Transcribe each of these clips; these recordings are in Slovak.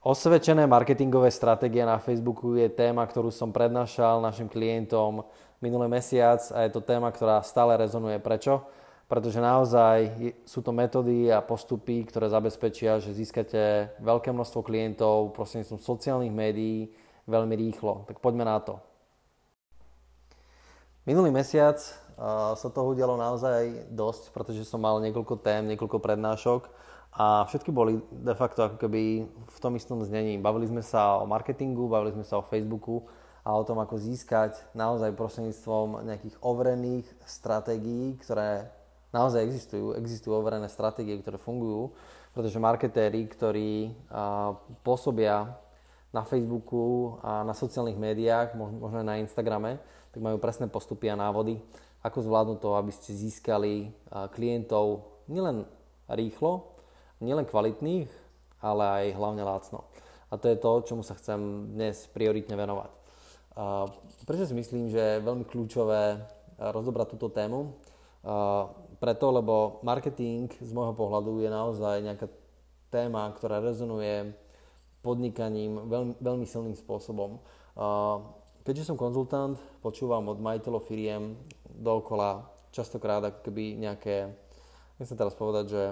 Osvedčené marketingové stratégie na Facebooku je téma, ktorú som prednášal našim klientom minulý mesiac a je to téma, ktorá stále rezonuje. Prečo? Pretože naozaj sú to metódy a postupy, ktoré zabezpečia, že získate veľké množstvo klientov prostredníctvom sociálnych médií veľmi rýchlo. Tak poďme na to. Minulý mesiac sa toho udialo naozaj dosť, pretože som mal niekoľko tém, niekoľko prednášok a všetky boli de facto ako keby v tom istom znení. Bavili sme sa o marketingu, bavili sme sa o Facebooku a o tom, ako získať naozaj prostredníctvom nejakých overených stratégií, ktoré naozaj existujú. Existujú overené stratégie, ktoré fungujú, pretože marketéri, ktorí pôsobia na Facebooku a na sociálnych médiách, možno aj na Instagrame, tak majú presné postupy a návody, ako zvládnuť to, aby ste získali klientov nielen rýchlo, nielen kvalitných, ale aj hlavne lácno. A to je to, čomu sa chcem dnes prioritne venovať. Prečo si myslím, že je veľmi kľúčové rozobrať túto tému? Preto, lebo marketing z môjho pohľadu je naozaj nejaká téma, ktorá rezonuje podnikaním veľmi, veľmi silným spôsobom. Keďže som konzultant, počúvam od majiteľov firiem dookola častokrát ako keby nejaké, nechcem teraz povedať, že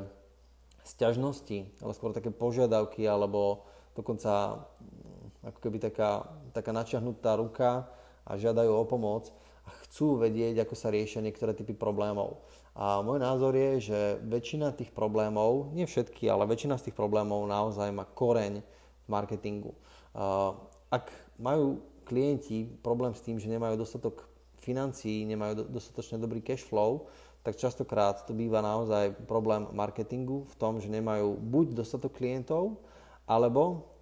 sťažnosti, ale skôr také požiadavky alebo dokonca mm, ako keby taká, taká načiahnutá ruka a žiadajú o pomoc a chcú vedieť, ako sa riešia niektoré typy problémov. A môj názor je, že väčšina tých problémov, nie všetky, ale väčšina z tých problémov naozaj má koreň v marketingu. Ak majú klienti problém s tým, že nemajú dostatok financií, nemajú dostatočne dobrý cash flow, tak častokrát to býva naozaj problém marketingu v tom, že nemajú buď dostatok klientov, alebo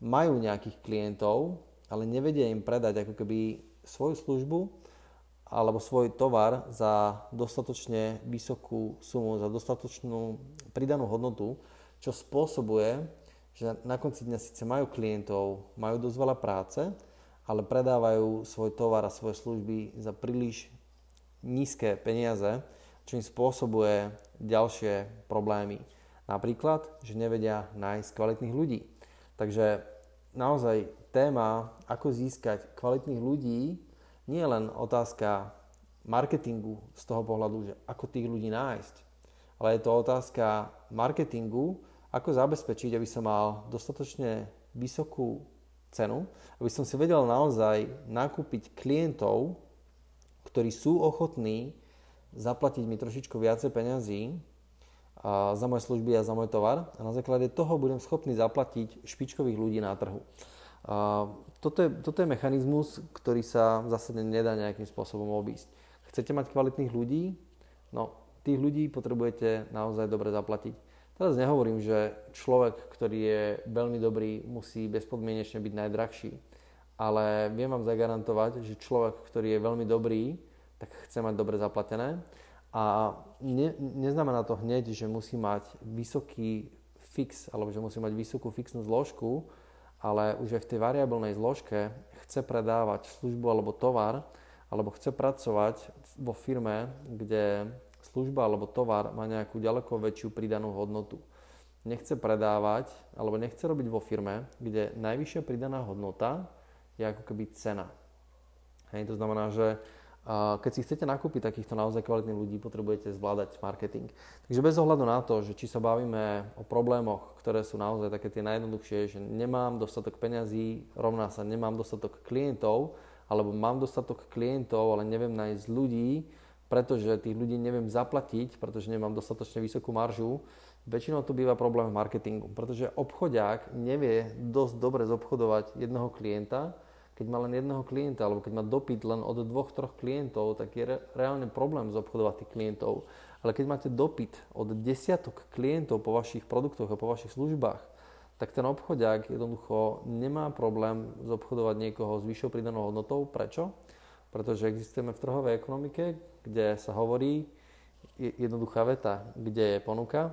majú nejakých klientov, ale nevedia im predať ako keby svoju službu alebo svoj tovar za dostatočne vysokú sumu, za dostatočnú pridanú hodnotu, čo spôsobuje, že na konci dňa síce majú klientov, majú dosť veľa práce, ale predávajú svoj tovar a svoje služby za príliš nízke peniaze, čo im spôsobuje ďalšie problémy. Napríklad, že nevedia nájsť kvalitných ľudí. Takže naozaj téma, ako získať kvalitných ľudí, nie je len otázka marketingu z toho pohľadu, že ako tých ľudí nájsť, ale je to otázka marketingu, ako zabezpečiť, aby som mal dostatočne vysokú cenu, aby som si vedel naozaj nakúpiť klientov, ktorí sú ochotní zaplatiť mi trošičku viacej peňazí a za moje služby a za môj tovar a na základe toho budem schopný zaplatiť špičkových ľudí na trhu. A toto, je, toto je mechanizmus, ktorý sa zásade nedá nejakým spôsobom obísť. Chcete mať kvalitných ľudí? No, tých ľudí potrebujete naozaj dobre zaplatiť. Teraz nehovorím, že človek, ktorý je veľmi dobrý, musí bezpodmienečne byť najdrahší. Ale viem vám zagarantovať, že človek, ktorý je veľmi dobrý, tak chce mať dobre zaplatené. A ne, neznamená to hneď, že musí mať vysoký fix, alebo že musí mať vysokú fixnú zložku, ale už aj v tej variabilnej zložke chce predávať službu alebo tovar, alebo chce pracovať vo firme, kde služba alebo tovar má nejakú ďaleko väčšiu pridanú hodnotu. Nechce predávať, alebo nechce robiť vo firme, kde najvyššia pridaná hodnota je ako keby cena. Hej, to znamená, že keď si chcete nakúpiť takýchto naozaj kvalitných ľudí, potrebujete zvládať marketing. Takže bez ohľadu na to, že či sa bavíme o problémoch, ktoré sú naozaj také tie najjednoduchšie, že nemám dostatok peňazí, rovná sa nemám dostatok klientov, alebo mám dostatok klientov, ale neviem nájsť ľudí, pretože tých ľudí neviem zaplatiť, pretože nemám dostatočne vysokú maržu, väčšinou to býva problém v marketingu, pretože obchodiak nevie dosť dobre zobchodovať jedného klienta, keď má len jedného klienta, alebo keď má dopyt len od dvoch, troch klientov, tak je re- reálne problém zobchodovať tých klientov. Ale keď máte dopyt od desiatok klientov po vašich produktoch a po vašich službách, tak ten obchodiak jednoducho nemá problém zobchodovať niekoho s vyššou pridanou hodnotou. Prečo? Pretože existujeme v trhovej ekonomike, kde sa hovorí jednoduchá veta, kde je ponuka,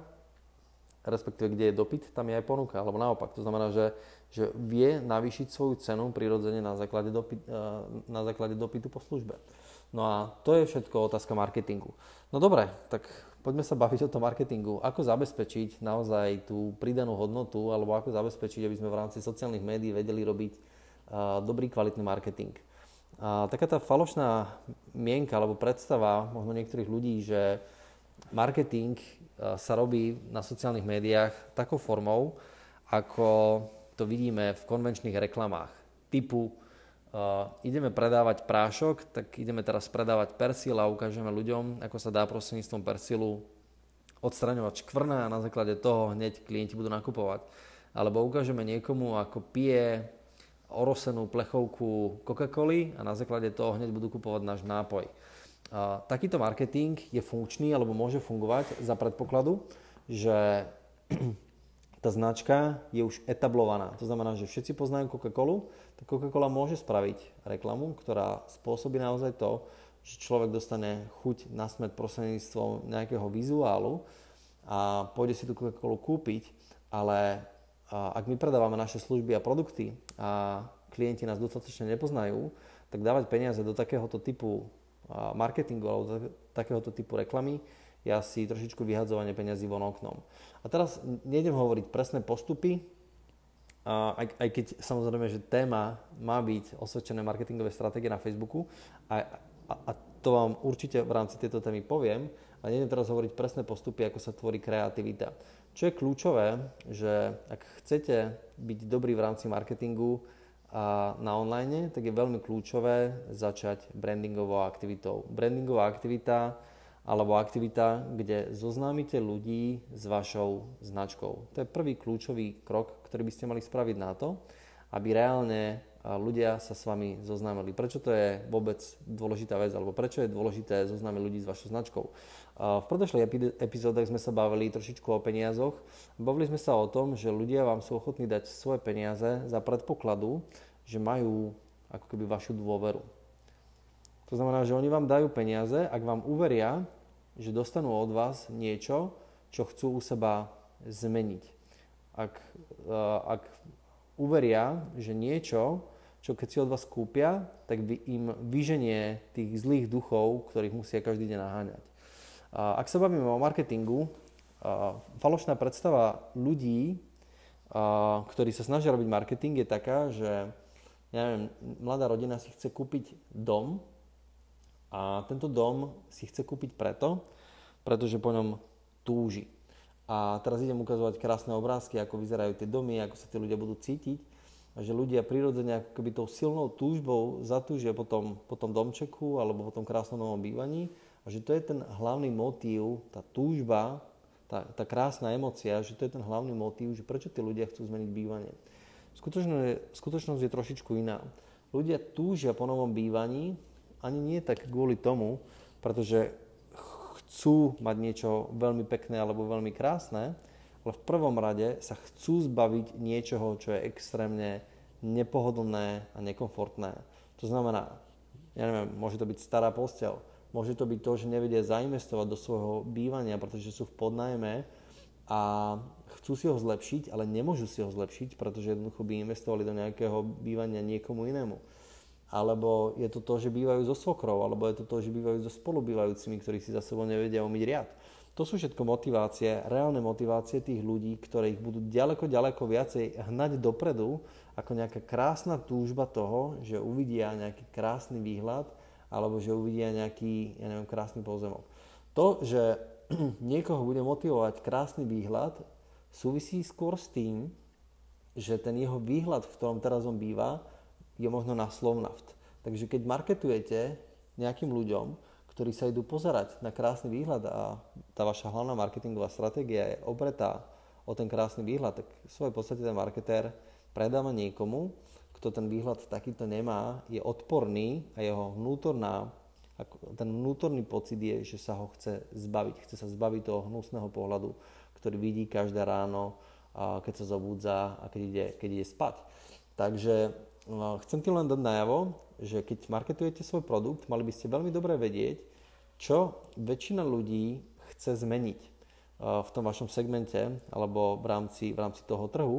respektíve kde je dopyt, tam je aj ponuka, alebo naopak. To znamená, že že vie navýšiť svoju cenu prirodzene na základe, dopy, eh, na základe dopytu po službe. No a to je všetko otázka marketingu. No dobre, tak poďme sa baviť o tom marketingu. Ako zabezpečiť naozaj tú pridanú hodnotu, alebo ako zabezpečiť, aby sme v rámci sociálnych médií vedeli robiť uh, dobrý, kvalitný marketing. A taká tá falošná mienka alebo predstava možno niektorých ľudí, že marketing sa robí na sociálnych médiách takou formou, ako to vidíme v konvenčných reklamách. Typu uh, ideme predávať prášok, tak ideme teraz predávať persil a ukážeme ľuďom, ako sa dá prostredníctvom persilu odstraňovať škvrna a na základe toho hneď klienti budú nakupovať. Alebo ukážeme niekomu, ako pije orosenú plechovku Coca-Coly a na základe toho hneď budú kupovať náš nápoj. A takýto marketing je funkčný alebo môže fungovať za predpokladu, že tá značka je už etablovaná. To znamená, že všetci poznajú Coca-Colu, tak Coca-Cola môže spraviť reklamu, ktorá spôsobí naozaj to, že človek dostane chuť nasmet prostredníctvom nejakého vizuálu a pôjde si tú Coca-Colu kúpiť, ale ak my predávame naše služby a produkty a klienti nás dostatočne nepoznajú, tak dávať peniaze do takéhoto typu marketingu alebo takéhoto typu reklamy je asi trošičku vyhadzovanie peniazy von oknom. A teraz nejdem hovoriť presné postupy, aj, aj keď samozrejme, že téma má byť osvedčené marketingové stratégie na Facebooku a, a, a to vám určite v rámci tejto témy poviem, a nejdem teraz hovoriť presné postupy, ako sa tvorí kreativita. Čo je kľúčové, že ak chcete byť dobrý v rámci marketingu a na online, tak je veľmi kľúčové začať brandingovou aktivitou. Brandingová aktivita alebo aktivita, kde zoznámite ľudí s vašou značkou. To je prvý kľúčový krok, ktorý by ste mali spraviť na to, aby reálne ľudia sa s vami zoznámili. Prečo to je vôbec dôležitá vec, alebo prečo je dôležité zoznámiť ľudí s vašou značkou? V predošlých epizódach sme sa bavili trošičku o peniazoch. Bavili sme sa o tom, že ľudia vám sú ochotní dať svoje peniaze za predpokladu, že majú ako keby vašu dôveru. To znamená, že oni vám dajú peniaze, ak vám uveria, že dostanú od vás niečo, čo chcú u seba zmeniť. Ak, uh, ak uveria, že niečo, čo keď si od vás kúpia, tak by im vyženie tých zlých duchov, ktorých musia každý deň naháňať. Uh, ak sa bavíme o marketingu, uh, falošná predstava ľudí, ktorí sa snažia robiť marketing, je taká, že ja neviem, mladá rodina si chce kúpiť dom, a tento dom si chce kúpiť preto, pretože po ňom túži. A teraz idem ukazovať krásne obrázky, ako vyzerajú tie domy, ako sa tí ľudia budú cítiť. A že ľudia prirodzene ako keby tou silnou túžbou zatúžia po tom, po tom domčeku alebo po tom krásnom novom bývaní. A že to je ten hlavný motív, tá túžba, tá, tá krásna emocia, že to je ten hlavný motív, že prečo tí ľudia chcú zmeniť bývanie. Skutočnosť je, skutočnosť je trošičku iná. Ľudia túžia po novom bývaní, ani nie tak kvôli tomu, pretože chcú mať niečo veľmi pekné alebo veľmi krásne, ale v prvom rade sa chcú zbaviť niečoho, čo je extrémne nepohodlné a nekomfortné. To znamená, ja neviem, môže to byť stará postel, môže to byť to, že nevedia zainvestovať do svojho bývania, pretože sú v podnajme a chcú si ho zlepšiť, ale nemôžu si ho zlepšiť, pretože jednoducho by investovali do nejakého bývania niekomu inému alebo je to to, že bývajú so svokrou, alebo je to to, že bývajú so spolubývajúcimi, ktorí si za sebou nevedia umyť riad. To sú všetko motivácie, reálne motivácie tých ľudí, ktoré ich budú ďaleko, ďaleko viacej hnať dopredu, ako nejaká krásna túžba toho, že uvidia nejaký krásny výhľad, alebo že uvidia nejaký, ja neviem, krásny pozemok. To, že niekoho bude motivovať krásny výhľad, súvisí skôr s tým, že ten jeho výhľad, v ktorom teraz on býva, je možno na Slovnaft. Takže keď marketujete nejakým ľuďom, ktorí sa idú pozerať na krásny výhľad a tá vaša hlavná marketingová stratégia je obretá o ten krásny výhľad, tak v svojej podstate ten marketér predáva niekomu, kto ten výhľad takýto nemá, je odporný a jeho vnútorná, ten vnútorný pocit je, že sa ho chce zbaviť. Chce sa zbaviť toho hnusného pohľadu, ktorý vidí každé ráno, keď sa zobúdza a keď ide, keď ide spať. Takže chcem ti len dať najavo, že keď marketujete svoj produkt, mali by ste veľmi dobre vedieť, čo väčšina ľudí chce zmeniť eh, v tom vašom segmente alebo v rámci, v rámci toho trhu.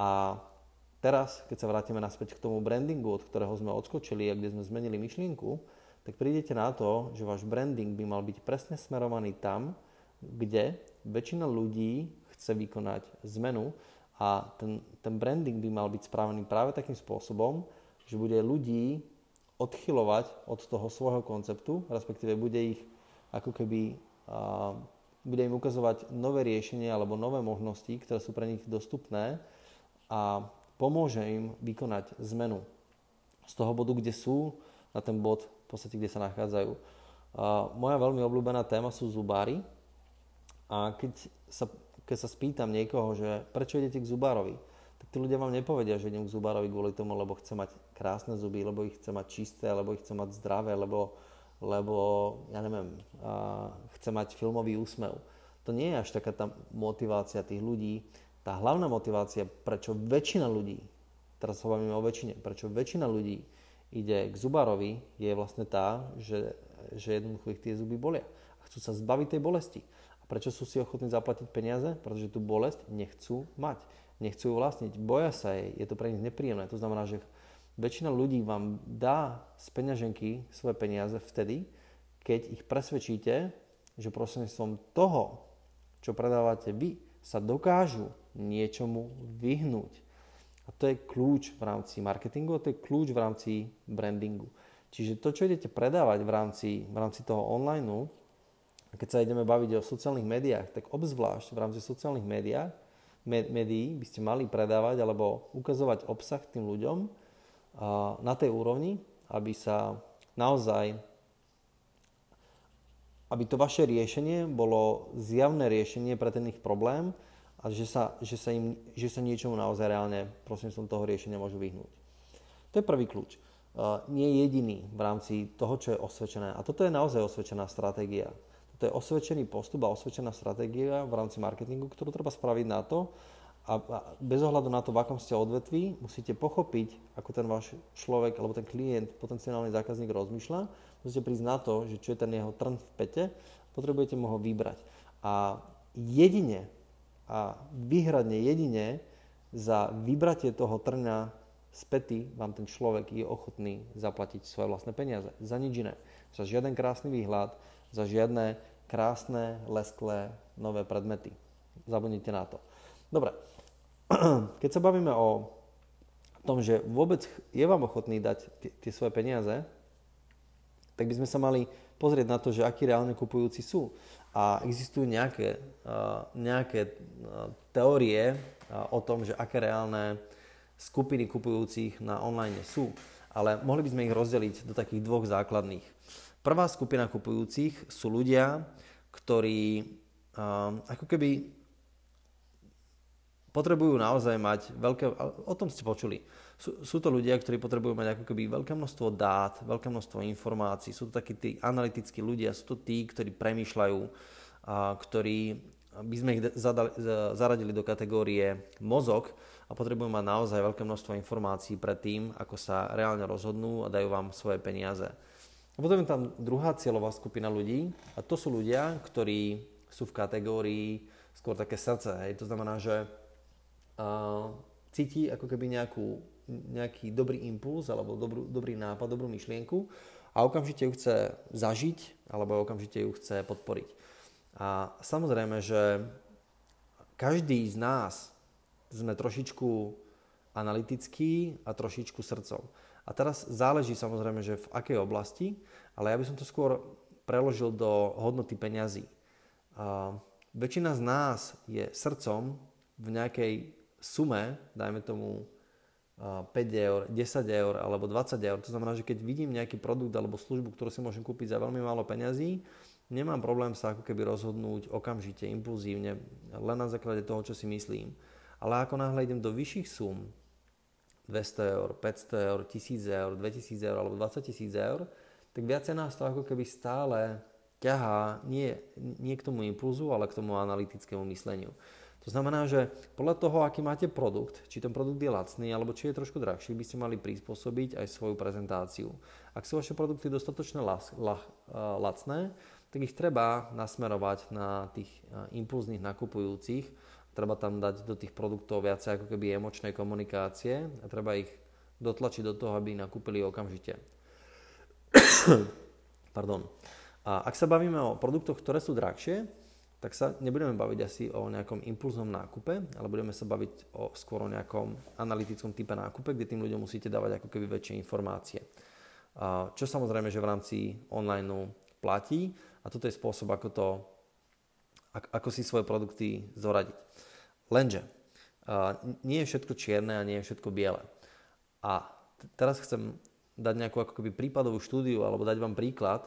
A teraz, keď sa vrátime naspäť k tomu brandingu, od ktorého sme odskočili a kde sme zmenili myšlienku, tak prídete na to, že váš branding by mal byť presne smerovaný tam, kde väčšina ľudí chce vykonať zmenu a ten, ten branding by mal byť správený práve takým spôsobom, že bude ľudí odchylovať od toho svojho konceptu, respektíve bude ich ako keby a, bude im ukazovať nové riešenie alebo nové možnosti, ktoré sú pre nich dostupné a pomôže im vykonať zmenu z toho bodu, kde sú, na ten bod, v podstate, kde sa nachádzajú. A moja veľmi obľúbená téma sú zubári a keď sa, keď sa spýtam niekoho, že prečo idete k zubárovi, tak tí ľudia vám nepovedia, že idem k zubárovi kvôli tomu, lebo chce mať krásne zuby, lebo ich chce mať čisté, lebo ich chce mať zdravé, lebo lebo, ja neviem, a chce mať filmový úsmev. To nie je až taká tá motivácia tých ľudí. Tá hlavná motivácia, prečo väčšina ľudí, teraz hovoríme o väčšine, prečo väčšina ľudí ide k zubárovi, je vlastne tá, že, že jednoducho ich tie zuby bolia. A chcú sa zbaviť tej bolesti. Prečo sú si ochotní zaplatiť peniaze? Pretože tú bolesť nechcú mať. Nechcú ju vlastniť. Boja sa jej. Je to pre nich nepríjemné. To znamená, že Väčšina ľudí vám dá z peňaženky svoje peniaze vtedy, keď ich presvedčíte, že prostredníctvom toho, čo predávate vy, sa dokážu niečomu vyhnúť. A to je kľúč v rámci marketingu a to je kľúč v rámci brandingu. Čiže to, čo idete predávať v rámci, v rámci toho online, a keď sa ideme baviť o sociálnych médiách, tak obzvlášť v rámci sociálnych médiách, médií by ste mali predávať alebo ukazovať obsah tým ľuďom, na tej úrovni, aby sa naozaj aby to vaše riešenie bolo zjavné riešenie pre ten ich problém a že sa, že sa, im, že sa niečomu naozaj reálne som toho riešenia môžu vyhnúť. To je prvý kľúč. Nie jediný v rámci toho, čo je osvedčené. A toto je naozaj osvedčená stratégia. Toto je osvedčený postup a osvedčená stratégia v rámci marketingu, ktorú treba spraviť na to, a bez ohľadu na to, v akom ste odvetví, musíte pochopiť, ako ten váš človek alebo ten klient, potenciálny zákazník rozmýšľa. Musíte prísť na to, že čo je ten jeho trn v pete, potrebujete mu ho vybrať. A jedine, a výhradne jedine za vybratie toho trňa z pety vám ten človek je ochotný zaplatiť svoje vlastné peniaze. Za nič iné. Za žiaden krásny výhľad, za žiadne krásne, lesklé, nové predmety. Zabudnite na to. Dobre, keď sa bavíme o tom, že vôbec je vám ochotný dať tie svoje peniaze, tak by sme sa mali pozrieť na to, že akí reálne kupujúci sú. A existujú nejaké, nejaké teórie o tom, že aké reálne skupiny kupujúcich na online sú. Ale mohli by sme ich rozdeliť do takých dvoch základných. Prvá skupina kupujúcich sú ľudia, ktorí ako keby potrebujú naozaj mať veľké, o tom ste počuli, sú, sú to ľudia, ktorí potrebujú mať ako keby veľké množstvo dát, veľké množstvo informácií, sú to takí tí analytickí ľudia, sú to tí, ktorí premýšľajú, a ktorí by sme ich zadali, zaradili do kategórie mozog a potrebujú mať naozaj veľké množstvo informácií pred tým, ako sa reálne rozhodnú a dajú vám svoje peniaze. A potom je tam druhá cieľová skupina ľudí a to sú ľudia, ktorí sú v kategórii skôr také srdce. Hej. To znamená, že cíti ako keby nejakú, nejaký dobrý impuls alebo dobrú, dobrý nápad, dobrú myšlienku a okamžite ju chce zažiť alebo okamžite ju chce podporiť. A samozrejme, že každý z nás sme trošičku analytický a trošičku srdcov. A teraz záleží samozrejme, že v akej oblasti, ale ja by som to skôr preložil do hodnoty peňazí. A väčšina z nás je srdcom v nejakej sume, dajme tomu 5 eur, 10 eur alebo 20 eur, to znamená, že keď vidím nejaký produkt alebo službu, ktorú si môžem kúpiť za veľmi málo peňazí, nemám problém sa ako keby rozhodnúť okamžite, impulzívne, len na základe toho, čo si myslím. Ale ako náhle idem do vyšších sum, 200 eur, 500 eur, 1000 eur, 2000 eur alebo 20 tisíc eur, tak viacej nás to ako keby stále ťahá nie, nie k tomu impulzu, ale k tomu analytickému mysleniu. To znamená, že podľa toho, aký máte produkt, či ten produkt je lacný alebo či je trošku drahší, by ste mali prispôsobiť aj svoju prezentáciu. Ak sú vaše produkty dostatočne las, la, lacné, tak ich treba nasmerovať na tých impulzných nakupujúcich. Treba tam dať do tých produktov viacej ako keby emočnej komunikácie a treba ich dotlačiť do toho, aby nakúpili okamžite. Pardon. A ak sa bavíme o produktoch, ktoré sú drahšie, tak sa nebudeme baviť asi o nejakom impulznom nákupe, ale budeme sa baviť o, skôr o nejakom analytickom type nákupe, kde tým ľuďom musíte dávať ako keby väčšie informácie. Čo samozrejme, že v rámci online platí a toto je spôsob, ako, to, ako si svoje produkty zoradiť. Lenže nie je všetko čierne a nie je všetko biele. A teraz chcem dať nejakú ako keby prípadovú štúdiu alebo dať vám príklad,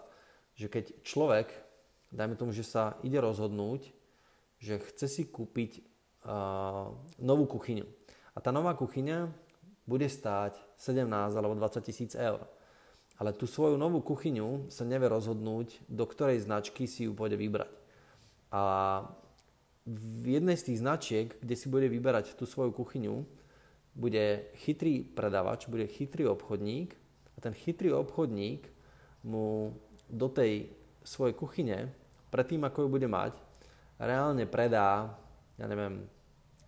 že keď človek dajme tomu, že sa ide rozhodnúť, že chce si kúpiť uh, novú kuchyňu. A tá nová kuchyňa bude stáť 17 alebo 20 tisíc eur. Ale tú svoju novú kuchyňu sa nevie rozhodnúť, do ktorej značky si ju pôjde vybrať. A v jednej z tých značiek, kde si bude vyberať tú svoju kuchyňu, bude chytrý predavač, bude chytrý obchodník a ten chytrý obchodník mu do tej svojej kuchyne predtým, ako ju bude mať, reálne predá, ja neviem,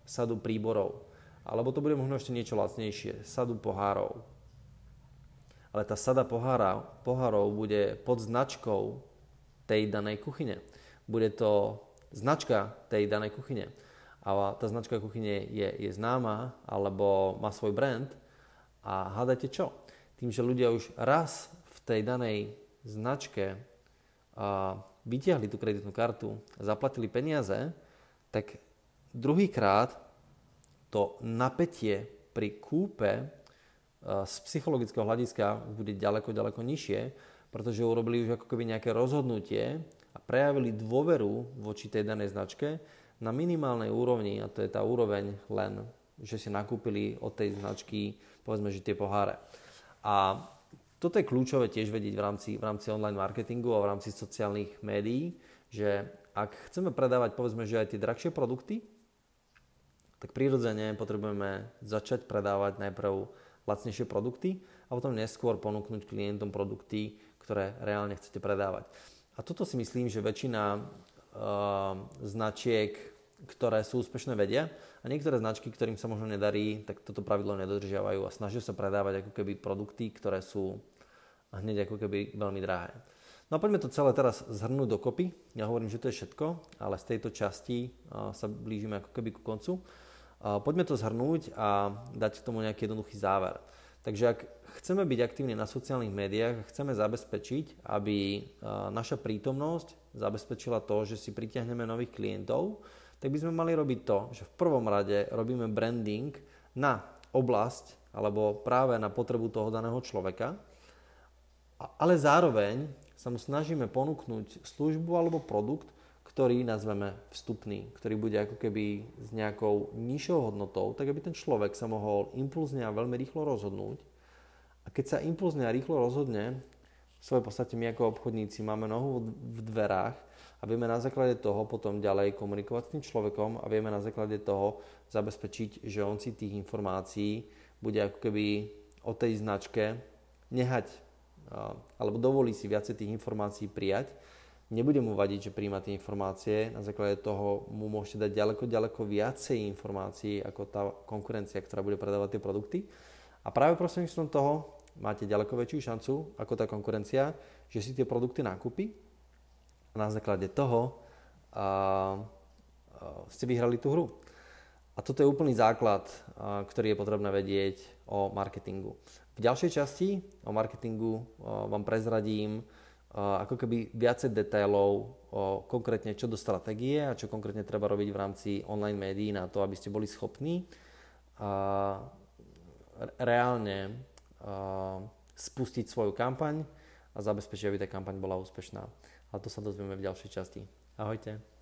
sadu príborov. Alebo to bude možno ešte niečo lacnejšie, sadu pohárov. Ale tá sada pohára, pohárov bude pod značkou tej danej kuchyne. Bude to značka tej danej kuchyne. A tá značka kuchyne je, je známa alebo má svoj brand. A hádajte čo? Tým, že ľudia už raz v tej danej značke a vytiahli tú kreditnú kartu a zaplatili peniaze, tak druhýkrát to napätie pri kúpe z psychologického hľadiska bude ďaleko, ďaleko nižšie, pretože urobili už ako keby nejaké rozhodnutie prejavili dôveru voči tej danej značke na minimálnej úrovni, a to je tá úroveň len, že si nakúpili od tej značky, povedzme, že tie poháre. A toto je kľúčové tiež vedieť v rámci, v rámci online marketingu a v rámci sociálnych médií, že ak chceme predávať povedzme, že aj tie drahšie produkty, tak prirodzene potrebujeme začať predávať najprv lacnejšie produkty a potom neskôr ponúknuť klientom produkty, ktoré reálne chcete predávať. A toto si myslím, že väčšina uh, značiek, ktoré sú úspešné, vedia a niektoré značky, ktorým sa možno nedarí, tak toto pravidlo nedodržiavajú a snažia sa predávať ako keby produkty, ktoré sú hneď ako keby veľmi drahé. No a poďme to celé teraz zhrnúť dokopy. Ja hovorím, že to je všetko, ale z tejto časti sa blížime ako keby ku koncu. Poďme to zhrnúť a dať k tomu nejaký jednoduchý záver. Takže ak chceme byť aktívni na sociálnych médiách, chceme zabezpečiť, aby naša prítomnosť zabezpečila to, že si pritiahneme nových klientov, tak by sme mali robiť to, že v prvom rade robíme branding na oblasť alebo práve na potrebu toho daného človeka, ale zároveň sa mu snažíme ponúknuť službu alebo produkt, ktorý nazveme vstupný, ktorý bude ako keby s nejakou nižšou hodnotou, tak aby ten človek sa mohol impulzne a veľmi rýchlo rozhodnúť. A keď sa impulzne a rýchlo rozhodne, v svojej podstate my ako obchodníci máme nohu v dverách a vieme na základe toho potom ďalej komunikovať s tým človekom a vieme na základe toho zabezpečiť, že on si tých informácií bude ako keby o tej značke nehať alebo dovolí si viacej tých informácií prijať. Nebude mu vadiť, že príjma tie informácie, na základe toho mu môžete dať ďaleko, ďaleko viacej informácií ako tá konkurencia, ktorá bude predávať tie produkty. A práve prostredníctvom toho máte ďaleko väčšiu šancu ako tá konkurencia, že si tie produkty nakúpi na základe toho a, a, ste vyhrali tú hru. A toto je úplný základ, a, ktorý je potrebné vedieť o marketingu. V ďalšej časti o marketingu a, vám prezradím a, ako keby viacej detailov konkrétne čo do stratégie a čo konkrétne treba robiť v rámci online médií na to, aby ste boli schopní a, reálne a, spustiť svoju kampaň a zabezpečiť, aby tá kampaň bola úspešná. A to sa dozvieme v ďalšej časti. Ahojte.